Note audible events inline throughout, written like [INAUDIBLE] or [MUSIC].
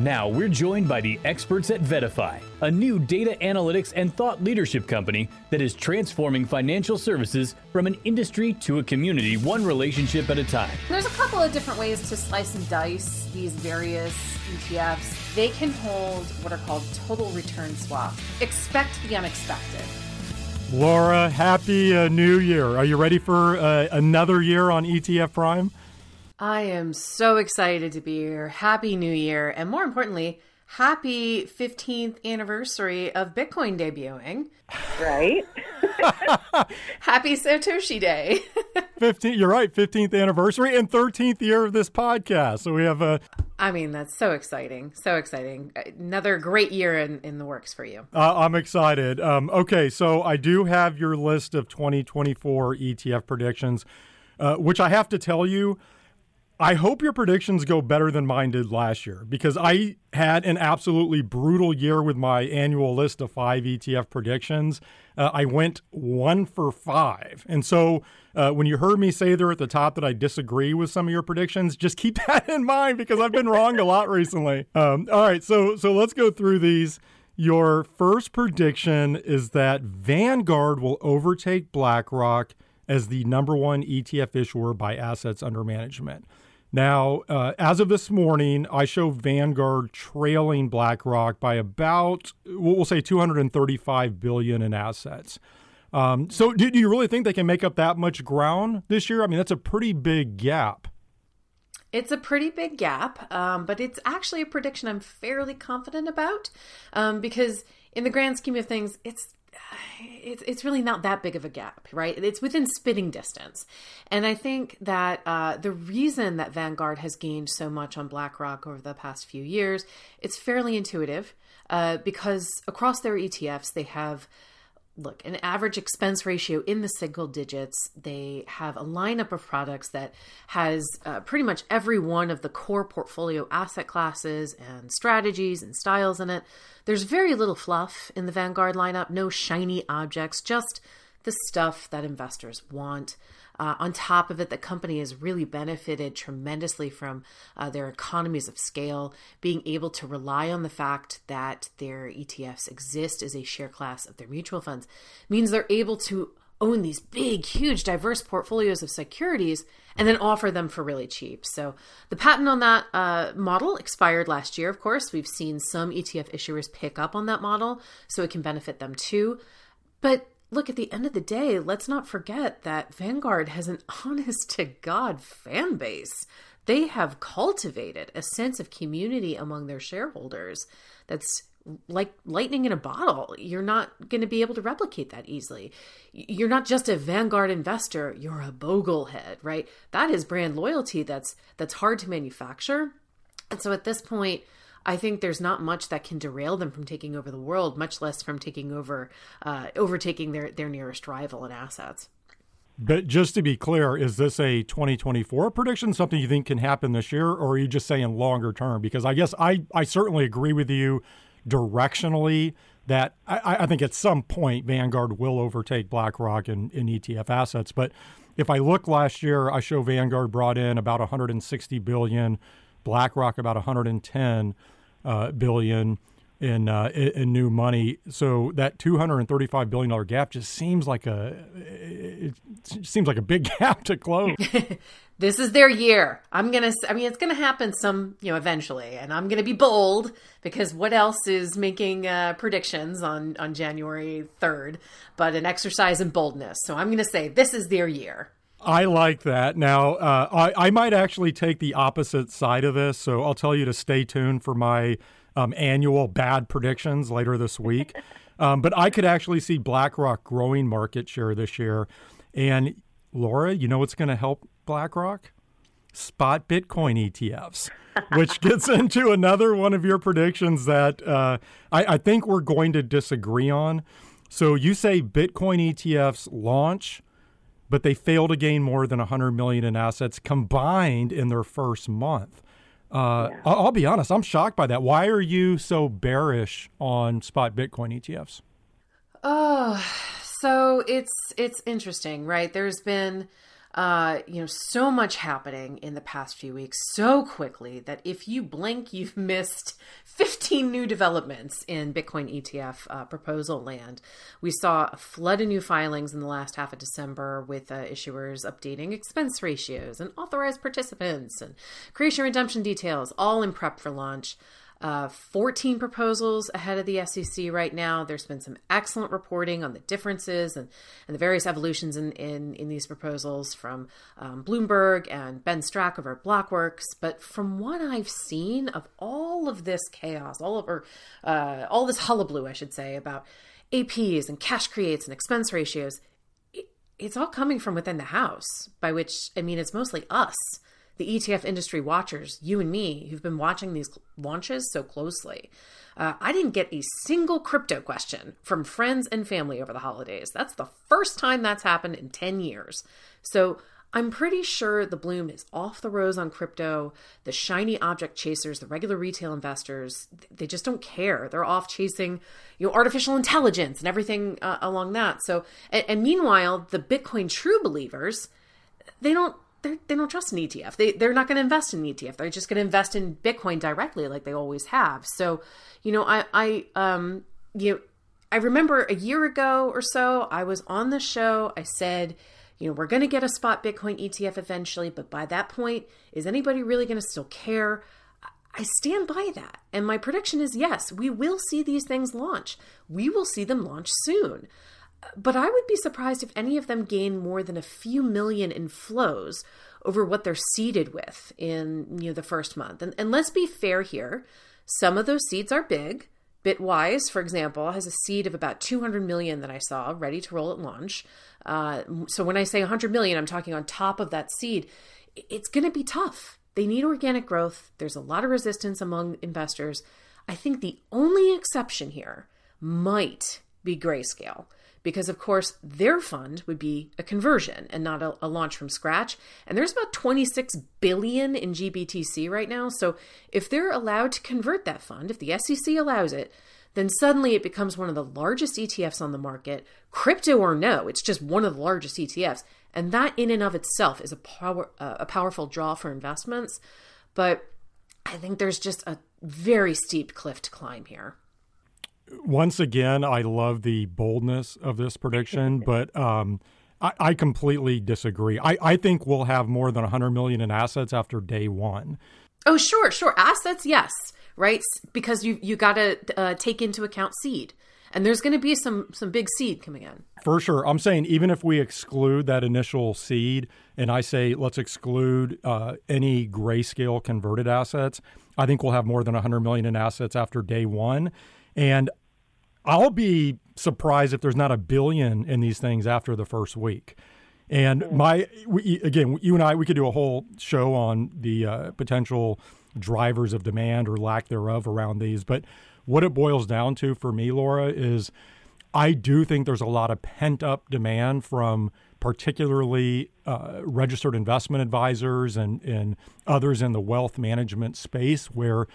Now we're joined by the experts at VettaFi, a new data analytics and thought leadership company that is transforming financial services from an industry to a community, one relationship at a time. There's a couple of different ways to slice and dice these various ETFs. They can hold what are called total return swaps. Expect the unexpected. Lara, happy uh, new year. Are you ready for uh, another year on ETF Prime? I am so excited to be here. Happy New Year. And more importantly, happy 15th anniversary of Bitcoin debuting. Right? [LAUGHS] happy Satoshi Day. [LAUGHS] 15 you're right, 15th anniversary and 13th year of this podcast. So we have a I mean, that's so exciting. So exciting. Another great year in, in the works for you. Uh, I'm excited. Um, okay, so I do have your list of 2024 ETF predictions, uh, which I have to tell you, I hope your predictions go better than mine did last year because I had an absolutely brutal year with my annual list of five ETF predictions. Uh, I went one for five. And so uh, when you heard me say there at the top that I disagree with some of your predictions, just keep [LAUGHS] that in mind because I've been wrong a lot recently. Um, all right, so so let's go through these. Your first prediction is that Vanguard will overtake BlackRock as the number one ETF issuer by assets under management. Now, uh, as of this morning, I show Vanguard trailing BlackRock by about, we'll say, 235 billion in assets. Um, so, do, do you really think they can make up that much ground this year? I mean, that's a pretty big gap. It's a pretty big gap, um, but it's actually a prediction I'm fairly confident about um, because, in the grand scheme of things, it's [SIGHS] it's it's really not that big of a gap, right? It's within spitting distance, and I think that uh, the reason that Vanguard has gained so much on BlackRock over the past few years, it's fairly intuitive, uh, because across their ETFs they have look, an average expense ratio in the single digits. They have a lineup of products that has uh, pretty much every one of the core portfolio asset classes and strategies and styles in it. There's very little fluff in the Vanguard lineup, no shiny objects, just the stuff that investors want. Uh, on top of it, the company has really benefited tremendously from uh, their economies of scale, being able to rely on the fact that their ETFs exist as a share class of their mutual funds means they're able to own these big, huge, diverse portfolios of securities and then offer them for really cheap. So the patent on that uh, model expired last year, of course. We've seen some ETF issuers pick up on that model, so it can benefit them too. But look, at the end of the day, let's not forget that Vanguard has an [LAUGHS] honest to God fan base. They have cultivated a sense of community among their shareholders that's like lightning in a bottle. You're not going to be able to replicate that easily. You're not just a Vanguard investor, you're a boglehead, right? That is brand loyalty that's that's hard to manufacture. And so at this point, I think there's not much that can derail them from taking over the world, much less from taking over, uh, overtaking their their nearest rival in assets. But just to be clear, is this a 2024 prediction, something you think can happen this year, or are you just saying longer term? Because I guess I, I certainly agree with you directionally that I, I think at some point Vanguard will overtake BlackRock in, in ETF assets. But if I look last year, I show Vanguard brought in about 160 billion, BlackRock about 110 uh, billion in, uh, in new money. So that 235 billion dollar gap just seems like a it seems like a big [LAUGHS] gap to close. [LAUGHS] this is their year. I'm gonna. I mean, it's gonna happen some, you know, eventually, and I'm gonna be bold because what else is making uh, predictions on on January 3rd but an exercise in boldness? So I'm gonna say this is their year. I like that. Now, uh, I, I might actually take the opposite side of this. So I'll tell you to stay tuned for my um, annual bad predictions later this week. [LAUGHS] um, but I could actually see BlackRock growing market share this year. And Lara, you know what's going to help BlackRock? Spot Bitcoin ETFs, which [LAUGHS] gets into another one of your predictions that uh, I, I think we're going to disagree on. So you say Bitcoin ETFs launch but they fail to gain more than 100 million in assets combined in their first month. Uh, yeah. I'll, I'll, be honest, I'm shocked by that. Why are you so bearish on spot Bitcoin ETFs? Oh, so it's it's interesting, right? There's been uh, you know, so much happening in the past few weeks so quickly that if you blink, [LAUGHS] you've missed 15 new developments in Bitcoin ETF uh, proposal land. We saw a flood of new filings in the last half of December with uh, issuers updating expense ratios and authorized participants and creation redemption details, all in prep for launch uh, 14 proposals ahead of the SEC right now. There's been some excellent reporting on the differences and, and the various evolutions in, in, in these proposals from um, Bloomberg and Ben Strack over Blockworks. But from what I've seen of all of this chaos, all of or uh, all this hullabaloo, I should say, about APs and cash creates and expense ratios, it, it's all coming from within the house. By which I mean it's mostly us the ETF industry watchers, you and me, who've been watching these launches so closely. Uh, I didn't get a single crypto question from friends and family over the holidays. That's the first time that's happened in 10 years. So I'm pretty sure the bloom is off the rose on crypto. The shiny object chasers, the regular retail investors, they just don't care. They're off chasing, you know, artificial intelligence and everything uh, along that. So, and, and meanwhile, the Bitcoin true believers, they don't they don't trust an ETF. They they're not going to invest in an ETF. They're just going to invest in Bitcoin directly, like they always have. So, you know, I I um you know, I remember a year ago or so, I was on the show. I said, you know, we're going to get a spot Bitcoin ETF eventually, but by that point, is anybody really going to still care? I stand by that. And my prediction is yes, we will see these things launch. We will see them launch soon. But I would be surprised if any of them gain more than a few million in flows over what they're seeded with in you know the first month. And, and let's be fair here. Some of those seeds are big. Bitwise, for example, has a seed of about 200 million that I saw ready to roll at launch. Uh, so when I say 100 million, I'm talking on top of that seed. It's going to be tough. They need organic growth. There's a lot of resistance among investors. I think the only exception here might be grayscale because of course their fund would be a conversion and not a, a, launch from scratch. And there's about 26 billion in gbtc right now. So if they're allowed to convert that fund if the sec allows it then suddenly it becomes one of the largest etfs on the market. Crypto or no it's just one of the largest etfs and that in and of itself is a power uh, a powerful draw for investments. But i think there's just a very steep cliff to climb here once again, I love the boldness of this prediction, [LAUGHS] but um, I, I, completely disagree. I, I think we'll have more than 100 million in assets after day one. Oh, sure, sure. Assets, yes, right? Because you you got to uh, take into account seed, and there's going to be some some big seed coming in. For sure, I'm saying even if we exclude that initial seed, and I say let's exclude uh, any grayscale converted assets, I think we'll have more than 100 million in assets after day one. And I'll be surprised if there's not a billion in these things after the first week. And my, we, again, you and I, we could do a whole show on the uh, potential drivers of demand or lack thereof around these. But what it boils down to for me, Lara, is I do think there's a lot of pent up demand from particularly uh, registered investment advisors and, and others in the wealth management space where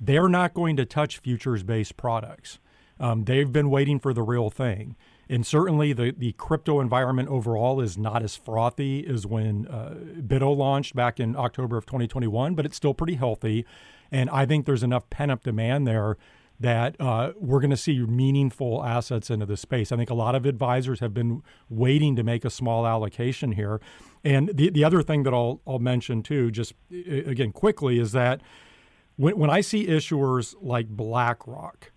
they're not going to touch futures based products. Um, they've been waiting for the real thing. And certainly the, the crypto environment overall is not as frothy as when uh, BITO launched back in October of 2021, but it's still pretty healthy. And I think there's enough pent up demand there that uh, we're going to see meaningful assets into the space. I think a lot of advisors have been waiting to make a small allocation here. And the, the other thing that I'll, I'll mention too, just again quickly, is that when, when I see issuers like BlackRock,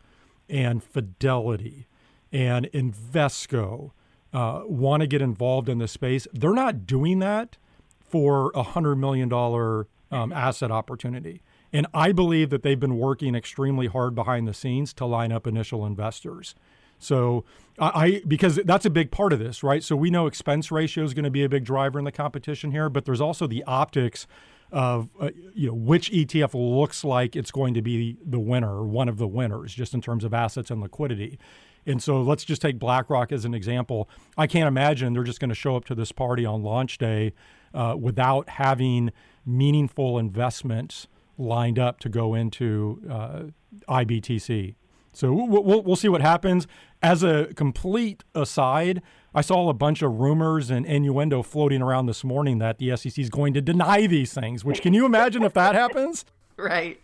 and Fidelity and Invesco uh, want to get involved in this space, they're not doing that for a $100 million um, asset opportunity. And I believe that they've been working extremely hard behind the scenes to line up initial investors. So I because that's a big part of this, right? So we know expense ratio is going to be a big driver in the competition here, but there's also the optics of uh, you know which ETF looks like it's going to be the winner one of the winners, just in terms of assets and liquidity. And so let's just take BlackRock as an example. I can't imagine they're just going to show up to this party on launch day uh, without having meaningful investments lined up to go into uh, IBTC. So we'll, we'll, we'll see what happens. As a complete aside, I saw a bunch of rumors and innuendo floating around this morning that the SEC is going to deny these things. Which can you imagine if that happens? [LAUGHS] Right.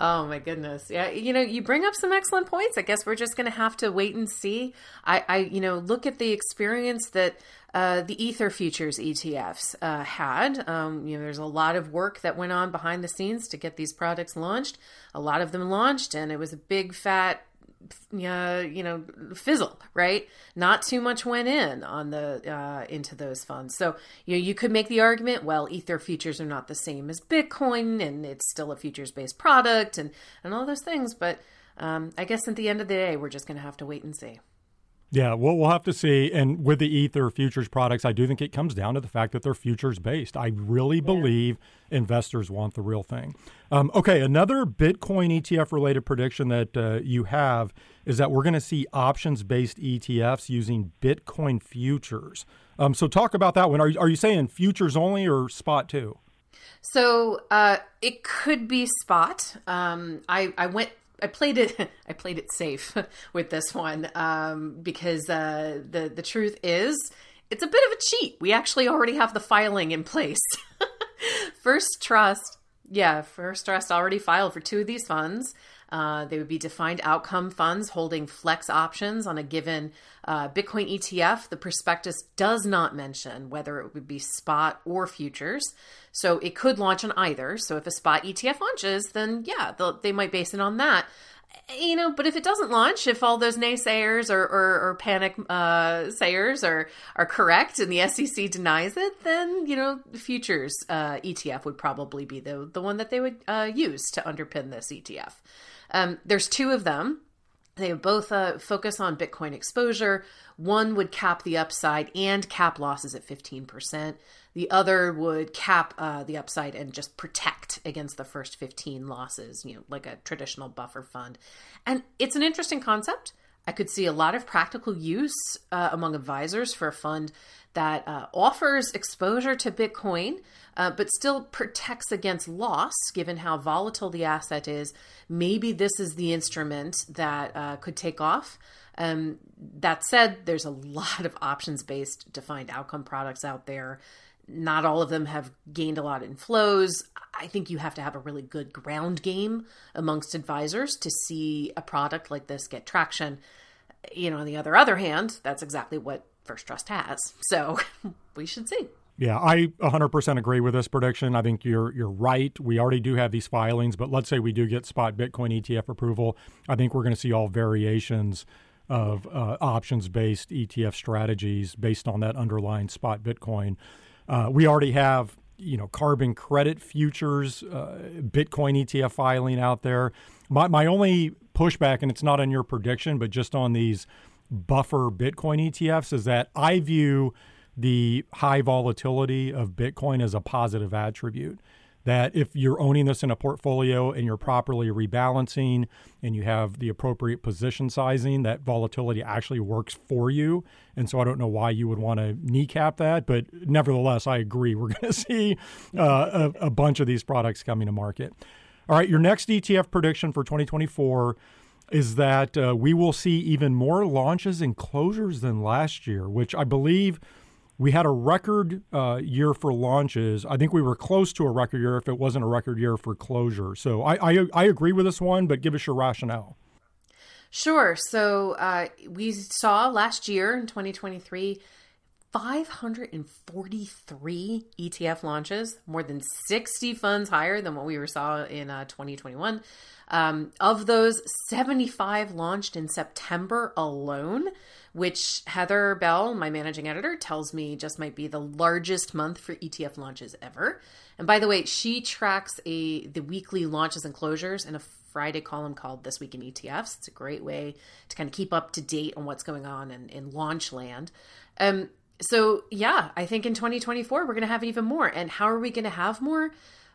Oh my goodness. Yeah, you know, you bring up some excellent points. I guess we're just going to have to wait and see. I, I, you know, look at the experience that uh, the Ether futures ETFs uh, had. Um, you know, there's a lot of work that went on behind the scenes to get these products launched. A lot of them launched, and it was a big fat uh, you know fizzle right? Not too much went in on the uh, into those funds. So you know you could make the argument well ether futures are not the same as bitcoin and it's still a futures based product and and all those things but um, i guess at the end of the day we're just going to have to wait and see yeah, well, we'll have to see. And with the Ether futures products, I do think it comes down to the fact that they're futures based. I really yeah. believe investors want the real thing. Um, okay, another Bitcoin ETF related prediction that uh, you have is that we're going to see options based ETFs using Bitcoin futures. Um, so, talk about that one. Are, are you saying futures only or spot too? So uh, it could be spot. Um, I, I went I played it. [LAUGHS] I played it safe [LAUGHS] with this one um, because uh, the the truth is it's a bit of a cheat. We actually already have the filing in place. [LAUGHS] First Trust, yeah, First Trust already filed for two of these funds. Uh, they would be defined outcome funds holding flex options on a given uh, Bitcoin ETF. The prospectus does not mention whether it would be spot or futures. So it could launch on either. So if a spot ETF launches, then yeah, they might base it on that you know, but if it doesn't launch, if all those naysayers or, or, or panic uh, sayers are are correct and the SEC denies it, then you know, futures uh, ETF would probably be the the one that they would uh, use to underpin this ETF. Um, there's two of them. They both uh, focus on Bitcoin exposure. One would cap the upside and cap losses at 15%. The other would cap uh, the upside and just protect against the first 15 losses, you know, like a traditional buffer fund. And it's an interesting concept. I could see a lot of practical use uh, among advisors for a fund that uh, offers exposure to Bitcoin, uh, but still protects against loss given how volatile the asset is. Maybe this is the instrument that uh, could take off. Um, that said, there's a [LAUGHS] lot of options based defined outcome products out there. Not all of them have gained a lot in flows. I think you have to have a really good ground game amongst advisors to see a product like this get traction. You know, on the other other hand, that's exactly what First Trust has. So [LAUGHS] we should see. Yeah, I 100% agree with this prediction. I think you're you're right. We already do have these filings, but let's say we do get spot Bitcoin ETF approval. I think we're going to see all variations of uh, options-based ETF strategies based on that underlying spot Bitcoin. Uh, we already have you know carbon credit futures uh, Bitcoin ETF filing out there. My my only pushback, and it's not on your prediction, but just on these buffer Bitcoin ETFs is that I view the high volatility of Bitcoin as a positive attribute. That if you're owning this in a portfolio and you're properly rebalancing and you have the appropriate position sizing, that volatility actually works for you. And so I don't know why you would want to kneecap that, but nevertheless, I agree. We're [LAUGHS] going to see uh, a, a bunch of these products coming to market. All right, your next ETF prediction for 2024 is that uh, we will see even more launches and closures than last year, which I believe we had a record uh, year for launches. I think we were close to a record year if it wasn't a record year for closure. So I, I, I agree with this one, but give us your rationale. Sure. So uh, we saw last year in 2023 543 ETF launches, more than 60 funds higher than what we saw in uh, 2021. Um, of those, 75 launched in September alone, which Heather Bell, my managing editor, tells me just might be the largest month for ETF launches ever. And by the way, she tracks a the weekly launches and closures in a Friday column called This Week in ETFs. It's a great way to kind of keep up to date on what's going on in, in launch land. Um, so yeah, I think in 2024 we're going to have even more. And how are we going to have more?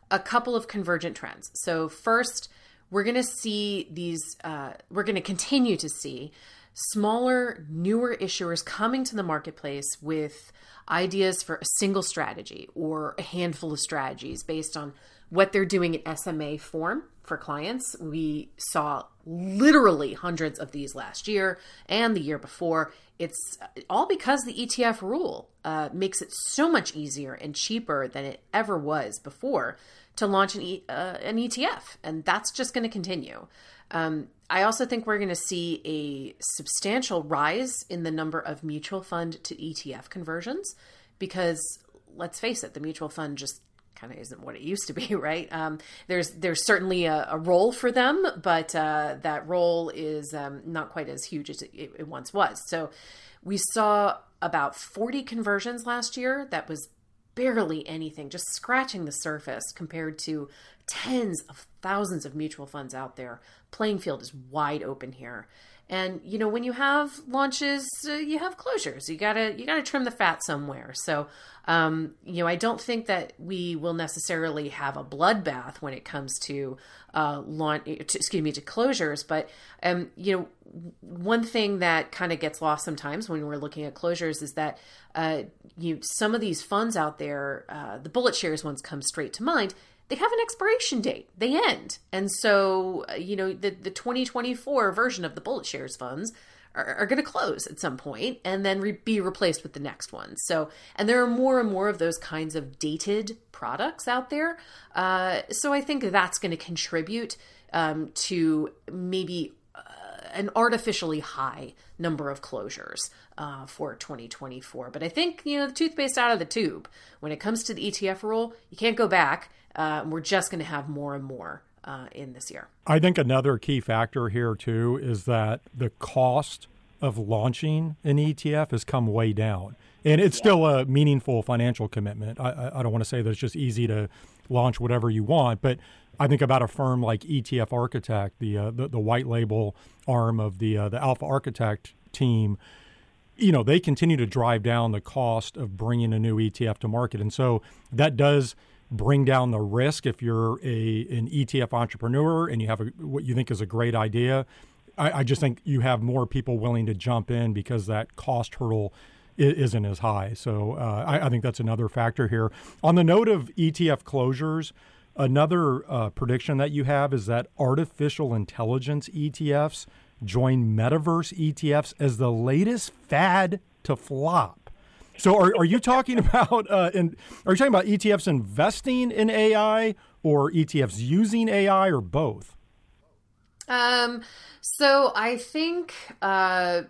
A couple of convergent trends. So first, we're going to see these. Uh, we're going to continue to see smaller, newer issuers coming to the marketplace with ideas for a single strategy or a handful of strategies based on what they're doing in SMA form for clients. We saw literally hundreds of these last year and the year before. It's all because the ETF rule uh, makes it so much easier and cheaper than it ever was before to launch an, e- uh, an ETF, and that's just going to continue. Um, I also think we're going to see a substantial rise in the number of mutual fund to ETF conversions because let's face it, the mutual fund just kind of isn't what it used to be, [LAUGHS] right? Um, there's there's certainly a, a, role for them, but uh, that role is um, not quite as huge as it, it, once was. So we saw about 40 conversions last year. That was barely anything, just scratching the surface compared to tens of thousands of mutual funds out there. Playing field is wide open here. And you know, when you have launches, uh, you have closures. You gotta you gotta trim the fat somewhere. So, um, you know, I don't think that we will necessarily have a bloodbath when it comes to uh, launch. To, excuse me, to closures. But um, you know, one thing that kind of gets lost sometimes when we're looking at closures is that uh, you some of these funds out there, uh, the BulletShares ones come straight to mind they have an expiration date. They end. And so, uh, you know, the, the 2024 version of the BulletShares funds are, are going to close at some point and then re- be replaced with the next one. So, and there are more and more of those kinds of dated products out there. Uh, so I think that's going to contribute um, to maybe uh, an artificially high number of closures uh, for 2024. But I think, you know, the toothpaste out of the tube. When it comes to the ETF rule, you can't go back. Uh, we're just going to have more and more uh, in this year. I think another key factor here, too, is that the cost of launching an ETF has come way down. And it's yeah. still a meaningful financial commitment. I, I don't want to say that it's just easy to launch whatever you want, but I think about a firm like ETF Architect, the uh, the, the, white label arm of the uh, the Alpha Architect team. You know, they continue to drive down the cost of bringing a new ETF to market, and so that does bring down the risk if you're a an ETF entrepreneur and you have a, what you think is a great idea. I, I, just think you have more people willing to jump in because that cost hurdle isn't as high. So uh, I, I, think that's another factor here. On the note of ETF closures, another uh, prediction that you have is that artificial intelligence ETFs join metaverse ETFs as the latest fad to flop. So are, are you talking [LAUGHS] about uh, in, are you talking about ETFs investing in AI or ETFs using AI or both? Um, so I think uh,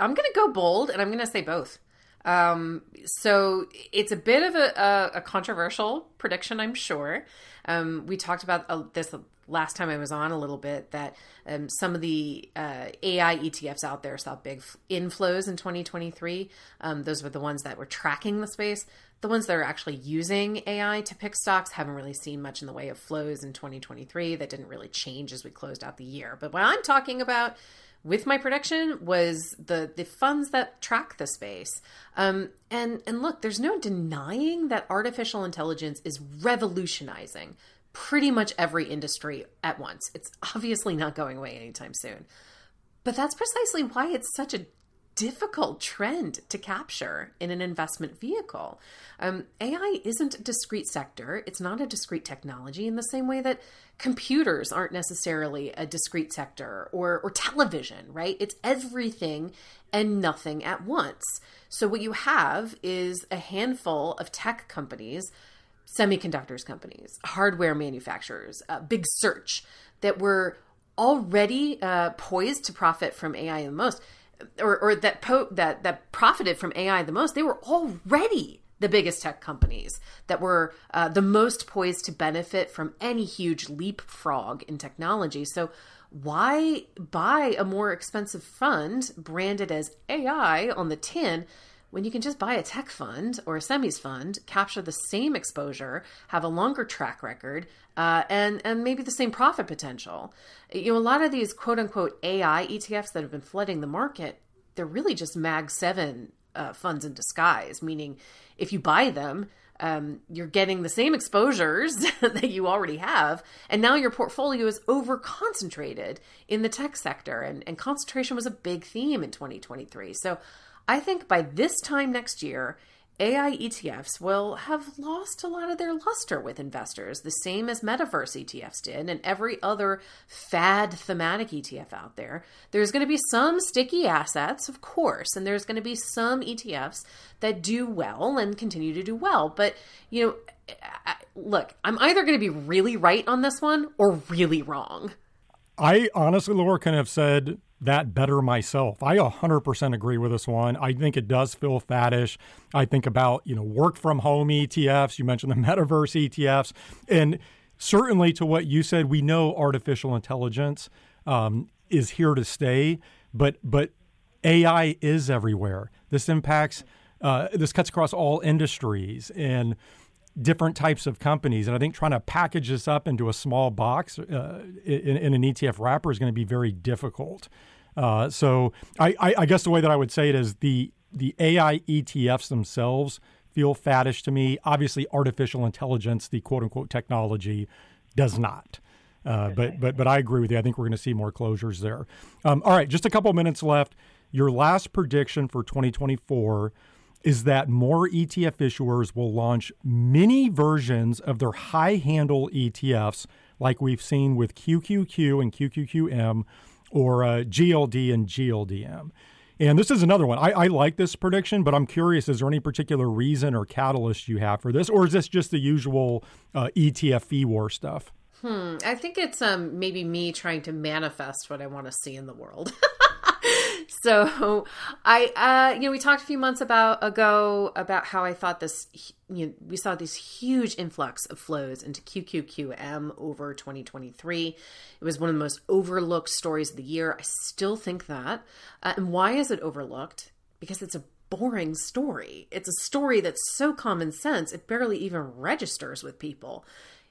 I'm going to go bold and I'm going to say both. Um, so it's a bit of a, a, a controversial prediction, I'm sure. Um, we talked about uh, this last time I was on a little bit that um, some of the uh, AI ETFs out there saw big inflows in 2023. Um, those were the ones that were tracking the space. The ones that are actually using AI to pick stocks haven't really seen much in the way of flows in 2023. That didn't really change as we closed out the year. But what I'm talking about with my prediction was the the funds that track the space. Um, and and look, there's no denying that artificial intelligence is revolutionizing pretty much every industry at once. It's obviously not going away anytime soon. But that's precisely why it's such a difficult trend to capture in an investment vehicle. Um, AI isn't a discrete sector, it's not a discrete technology in the same way that computers aren't necessarily a discrete sector or, or television, right? It's everything and nothing at once. So, what you have is a handful of tech companies semiconductors companies, hardware manufacturers, uh, big search that were already uh, poised to profit from AI the most, or, or that po- that that profited from AI the most. They were already the biggest tech companies that were uh, the most poised to benefit from any huge leapfrog in technology. So why buy a more expensive fund branded as AI on the tin when you can just buy a tech fund or a semis fund, capture the same exposure, have a longer track record, uh, and and maybe the same profit potential. You know, a lot of these quote unquote AI ETFs that have been flooding the market, they're really just Mag Seven uh, funds in disguise. Meaning, if you buy them, um, you're getting the same exposures [LAUGHS] that you already have, and now your portfolio is over concentrated in the tech sector, and, and concentration was a big theme in 2023. So I think by this time next year, AI ETFs will have lost a lot of their luster with investors, the same as metaverse ETFs did, and every other fad thematic ETF out there. There's going to be some sticky assets, of course, and there's going to be some ETFs that do well and continue to do well. But, you know, look, I'm either going to be really right on this one or really wrong. I honestly, Lara, can have said that better myself. I 100% agree with this one. I think it does feel faddish. I think about, you know, work from home ETFs. You mentioned the [LAUGHS] metaverse ETFs. And certainly to what you said, we know artificial intelligence um, is here to stay, but, but AI is everywhere. This impacts, uh, this cuts across all industries and different types of companies. And I think trying to package this up into a small box uh, in, in, an ETF wrapper is going to be very difficult. Uh, so I, I, I, guess the way that I would say it is the the AI ETFs themselves feel faddish to me. Obviously, artificial intelligence, the quote unquote technology, does not. Uh, but but but I agree with you. I think we're going to see more closures there. Um, all right, just a couple minutes left. Your last prediction for 2024 is that more ETF issuers will launch mini versions of their high handle ETFs, like we've seen with QQQ and QQQM or uh, GLD and GLDM. And this is another one. I, I, like this prediction, but I'm curious is there any particular reason or catalyst you have for this, or is this just the usual uh, ETF fee war stuff? Hmm. I think it's um, maybe me trying to manifest what I want to see in the world. [LAUGHS] so [LAUGHS] I, uh, you know, we talked a few months about ago about how I thought this, you know, we saw this huge influx of flows into QQQM over 2023. It was one of the most overlooked stories of the year. I still think that. Uh, and why is it overlooked? Because it's a boring story. It's a story that's so common sense, it barely even registers with people.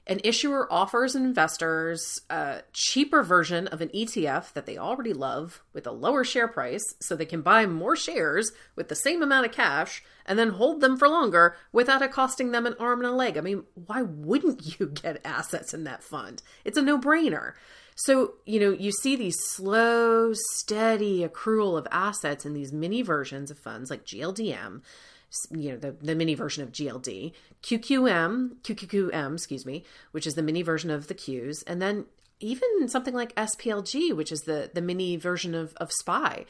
An issuer offers investors a cheaper version of an ETF that they already love with a lower share price so they can buy more shares with the same amount of cash and then hold them for longer without it costing them an arm and a leg. I mean, why wouldn't [LAUGHS] you get assets in that fund? It's a no brainer. So, you know, you see these slow, steady accrual of assets in these mini versions of funds like GLDM you know, the, the mini version of GLD, QQM, QQQM, excuse me, which is the mini version of the Qs, and then even something like SPLG, which is the, the mini version of, of SPY.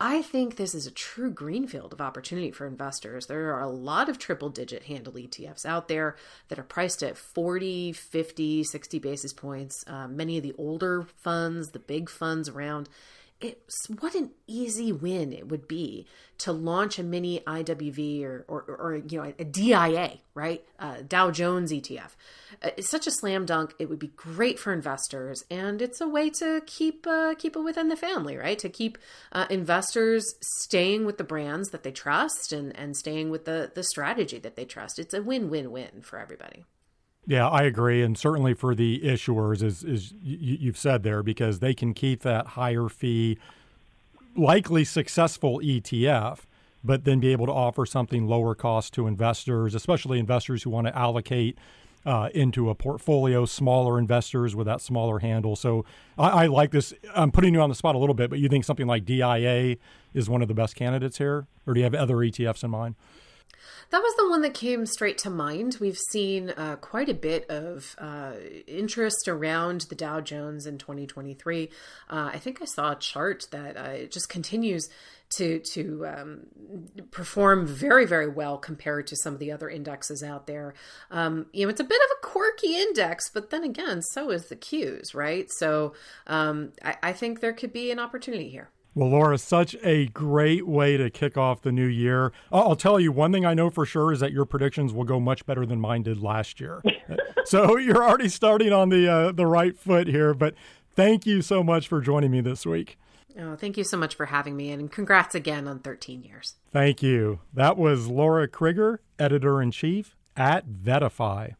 I think this is a true greenfield of opportunity for investors. There are a lot of triple digit handle ETFs out there that are priced at 40, 50, 60 basis points. Uh, many of the older funds, the big funds around, what an easy win it would be to launch a mini IWV or, or, or you know, a DIA, right? Uh, Dow Jones ETF. Uh, it's such a slam dunk. It would be great for investors, and it's a way to keep uh, keep it within the family, right? To keep uh, investors staying with the brands that they trust and and staying with the the strategy that they trust. It's a win win win for everybody. Yeah, I agree, and certainly for the issuers, as, as you've said there, because they can keep that higher fee, likely successful ETF, but then be able to offer something lower cost to investors, especially investors who want to allocate uh, into a portfolio, smaller investors with that smaller handle. So I, I, like this. I'm putting you on the spot a little bit, but you think something like DIA is one of the best candidates here, or do you have other ETFs in mind? That was the one that came straight to mind. We've seen uh, quite a bit of uh, interest around the Dow Jones in 2023. Uh, I think I saw a chart that uh, it just continues to to um, perform very very well compared to some of the other indexes out there. Um, you know, it's a bit of a quirky index, but then again, so is the Qs, right? So um, I, I think there could be an opportunity here. Well, Lara, such a great way to kick off the new year. I'll tell you one thing I know for sure is that your predictions will go much better than mine did last year. [LAUGHS] so you're already starting on the uh, the right foot here. But thank you so much for joining me this week. Oh, thank you so much for having me, and congrats again on 13 years. Thank you. That was Lara Crigger, editor in chief at VettaFi.